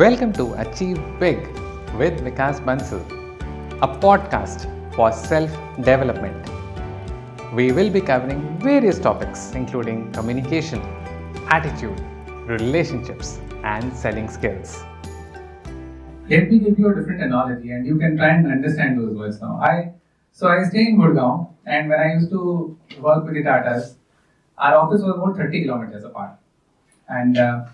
Welcome to Achieve Big with Vikas Bansal, a podcast for self development. We will be covering various topics including communication, attitude, relationships, and selling skills. Let me give you a different analogy and you can try and understand those words now. I so I stay in Gurgaon and when I used to work with the Tatas, our office was about 30 kilometers apart. And uh,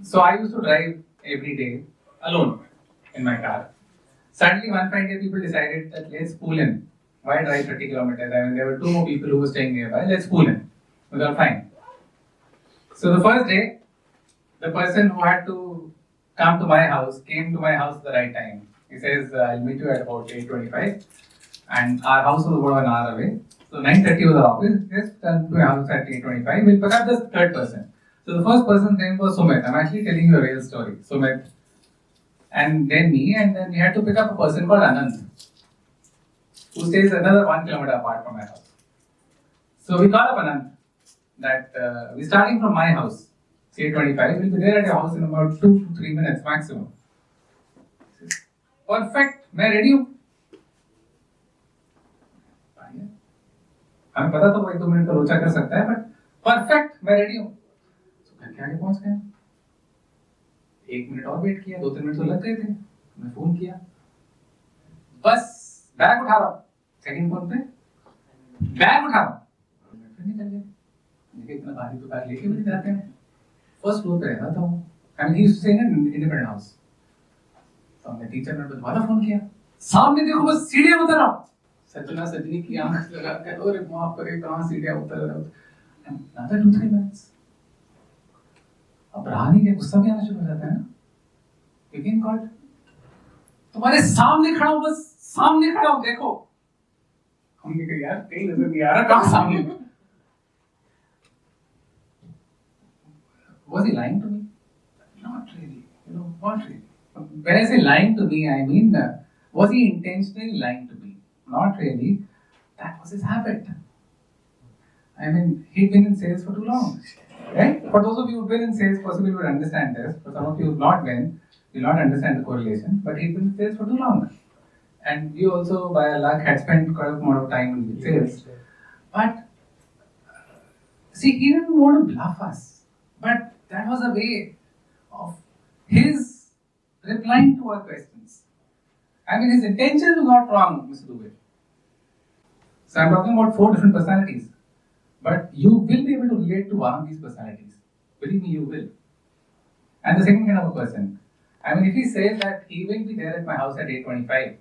so I used to drive every day alone in my car. Suddenly one fine day people decided that let's pull in. Why drive 30 kilometers? I mean there were two more people who were staying nearby, let's pull in. We were fine. So the first day, the person who had to come to my house came to my house at the right time. He says, I'll meet you at about 8.25 and our house was about an hour away. So 9.30 was our office. Yes, come to my house at 8.25. We'll pick up the third person. So the first person's name was Sumit. I'm actually telling you a real story. Sumit. And then me, and then we had to pick up a person called Anand, who stays another one kilometer apart from my house. So we called up Anand that uh, we're starting from my house, say 25, we'll be there at your house in about 2 to 3 minutes maximum. Perfect, मैं ready हूँ हमें पता था वो एक दो minute का लोचा कर सकता है बट परफेक्ट मैं रेडी हूँ तो घर आगे पहुँच गए एक मिनट और वेट किया दो तीन मिनट तो लग गए थे। मैं फ़ोन किया। बस, बैग उठा रहा सेकंड फ़ोन पे। बैग उठा रहा निकल गए इतना भारी तो बैग लेके भी नहीं जाते हैं। फ़र्स्ट फ्लोर पे रहता था I mean he used to stay in independent house तो हमने टीचर ने दोबारा फ़ोन किया। सामने देखो, बस सीढ़ियाँ उतर सजना सजनी की आँख लगा के अरे माफ़ करे कहाँ सीढ़ियाँ उतर रहा हूँ। Another two, three minutes अब रानी के गुस्सा भी आना शुरू हो जाता है ना? बिगिन गॉड तुम्हारे सामने खड़ा हो, बस सामने खड़ा हो, देखो। हमने कहा, यार कहीं नज़र नहीं आ रहा सामने? Was he lying to me not really you know what really when say lying to me I mean was he intentionally lying to me not really that was his habit I mean he been in sales for too long Right? For those of you who've been in sales, possibly you would understand this. For some of you who've not been, you'll not understand the correlation. But he'd been in sales for too long. And you also, by luck, had spent quite a amount of time in sales. But, uh, see, he didn't want to bluff us. But that was a way of his replying to our questions. I mean, his intention was not wrong, Mr. Dubey. So I'm talking about four different personalities. But you will be able to relate to one of these personalities. Believe me, you will. And the second kind of a person. I mean, if he says that he will be there at my house at 8.25,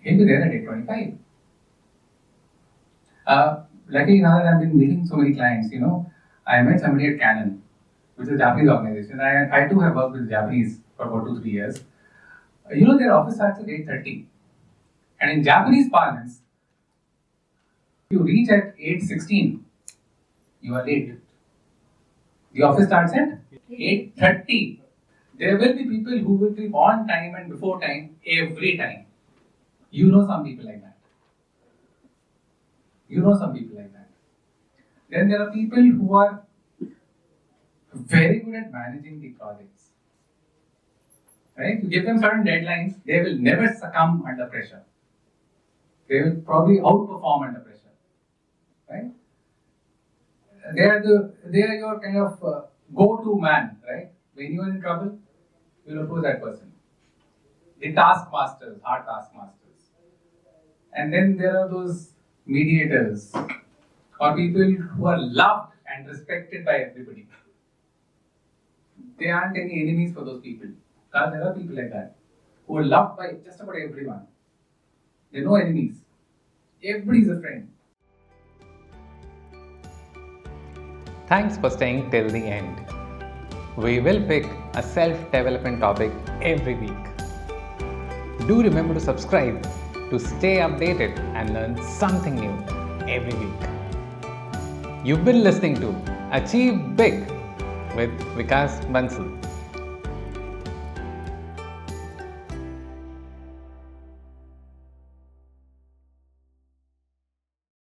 he'll be there at 8.25. Uh, luckily now that I've been meeting so many clients, you know, I met somebody at Canon, which is a Japanese organization. I, I too have worked with Japanese for about two, three years. You know, their office starts at 8.30. And in Japanese parlance, you reach at 8.16, you are late. The office starts at 8.30. There will be people who will be on time and before time every time. You know some people like that. You know some people like that. Then there are people who are very good at managing the projects. Right? You give them certain deadlines, they will never succumb under pressure. They will probably outperform under pressure. Right? They are the they are your kind of uh, go-to man, right? When you are in trouble, you will approach that person. The taskmasters, hard taskmasters. And then there are those mediators or people who are loved and respected by everybody. They aren't any enemies for those people. There are people like that who are loved by just about everyone. There are no enemies. Everybody is a friend. Thanks for staying till the end. We will pick a self development topic every week. Do remember to subscribe to stay updated and learn something new every week. You've been listening to Achieve Big with Vikas Bansal.